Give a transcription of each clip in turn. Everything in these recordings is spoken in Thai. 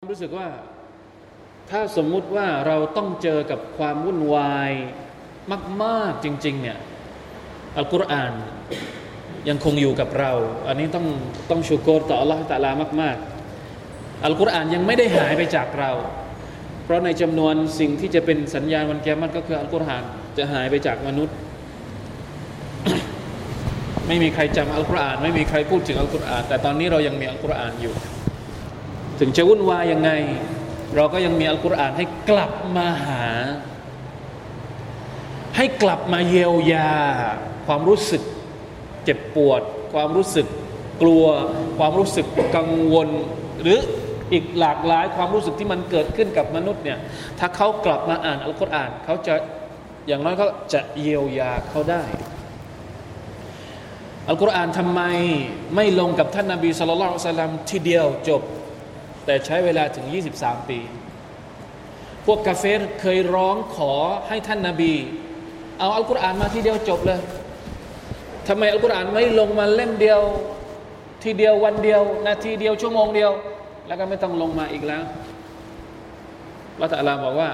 รู้สึกว่าถ้าสมมุติว่าเราต้องเจอกับความวุ่นวายมากๆจริง ๆ เนี่ยอัลกุรอานยังคงอยู่กับเรา อันนี้ต้องต้องชูโกรต่ออัลลอฮฺตะลามาก ๆ อัลกุรอานยังไม่ได้หายไปจากเรา เพราะในจำนวนสิ่งที่จะเป็นสัญญาณวันแกมันก็คืออัลกุรอานจะหายไปจากมนุษย์ ไม่มีใครจำอัลกุรอาน ไม่มีใครพูดถึงอัลกุรอาน แต่ตอนนี้เรายังมีอัลกุรอานอยู่ ถึงจะวุ่นวายยังไง เราก็ยังมีอัลกุรอานให้กลับมาหา ให้กลับมาเยียวยา ความรู้สึกเจ็บปวด ความรู้สึกกลัว ความรู้สึกกังวล หรืออีกหลากหลายความรู้สึกที่มันเกิดขึ้นกับมนุษย์เนี่ยถ้าเขากลับมาอ่านอัลกุรอานเขาจะอย่างน้อยเขาจะเยียวยาเขาได้อัลกุรอานทำไมไม่ลงกับท่านนาบีสุลต่านทีเดียวจบ แต่ใช้เวลาถึง 23 ปี พวกกาเฟรเคยร้องขอให้ท่านนาบี เอาอัลกุรอานมาทีเดียวจบเลยทำไมอัลกุรอานไม่ลงมาเล่มเดียว ทีเดียววันเดียว นาทีเดียวชั่วโมงเดียว แล้วก็ไม่ต้องลงมาอีกแล้วละตะลาบอกว่า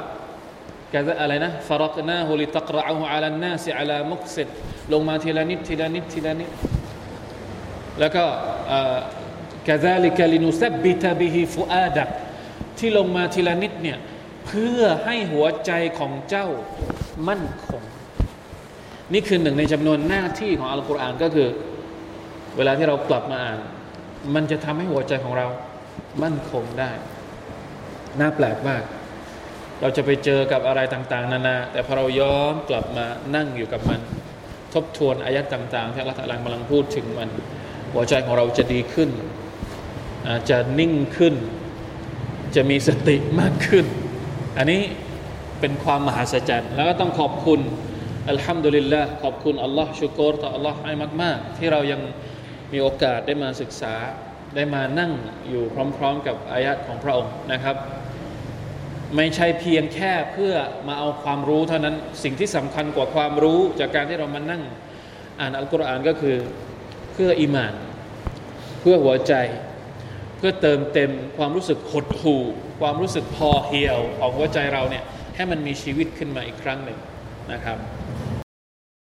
แกอะไรนะฟารักนาฮุลิตักรอะฮูอัลันนาสิอัลามุกซิดลงมาทีละนิดทีละนิดทีละนิดแล้วก็ กะซาลิกะลินุซับบิตบิฮิฟุอาดักที่ลงมาทีละนิดเนี่ยเพื่อให้หัวใจของเจ้ามั่นคง นี่คือหนึ่งในจำนวนหน้าที่ของอัลกุรอานก็คือ เวลาที่เรากลับมาอ่าน มันจะทำให้หัวใจของเรามั่นคงได้ น่าแปลกมาก เราจะไปเจอกับอะไรต่างๆ นานา แต่พอเราย้อนกลับมานั่งอยู่กับมัน ทบทวนอายัดต่างๆ ที่อัลลอฮฺกำลังพูดถึงมัน หัวใจของเราจะดีขึ้น จจะนิ่งขึ้น จะมีสติมากขึ้น อันนี้เป็นความมหัศจรรย์ แล้วก็ต้องขอบคุณอัลฮัมดุลิลละขอบคุณอัลลอฮ์ชุกรต่ออัลลอฮ์ให้มาก ๆ ที่เรายังมีโอกาสได้มาศึกษาได้มานั่งอยู่พร้อม ๆ กับอายัดของพระองค์นะครับ ไม่ใช่เพียงแค่เพื่อมาเอาความรู้เท่านั้นสิ่งที่สำคัญกว่าความรู้จากการที่เรามานั่ง อ่านอัลกุรอานก็คือเพื่ออิมาน เพื่อหัวใจ พื่อเติมเต็มความรู้สึกหดหู่ ความรู้สึกพอเหี่ยวของหัวใจเราเนี่ยให้มันมีชีวิตขึ้นมาอีกครั้งหนึ่งนะครับ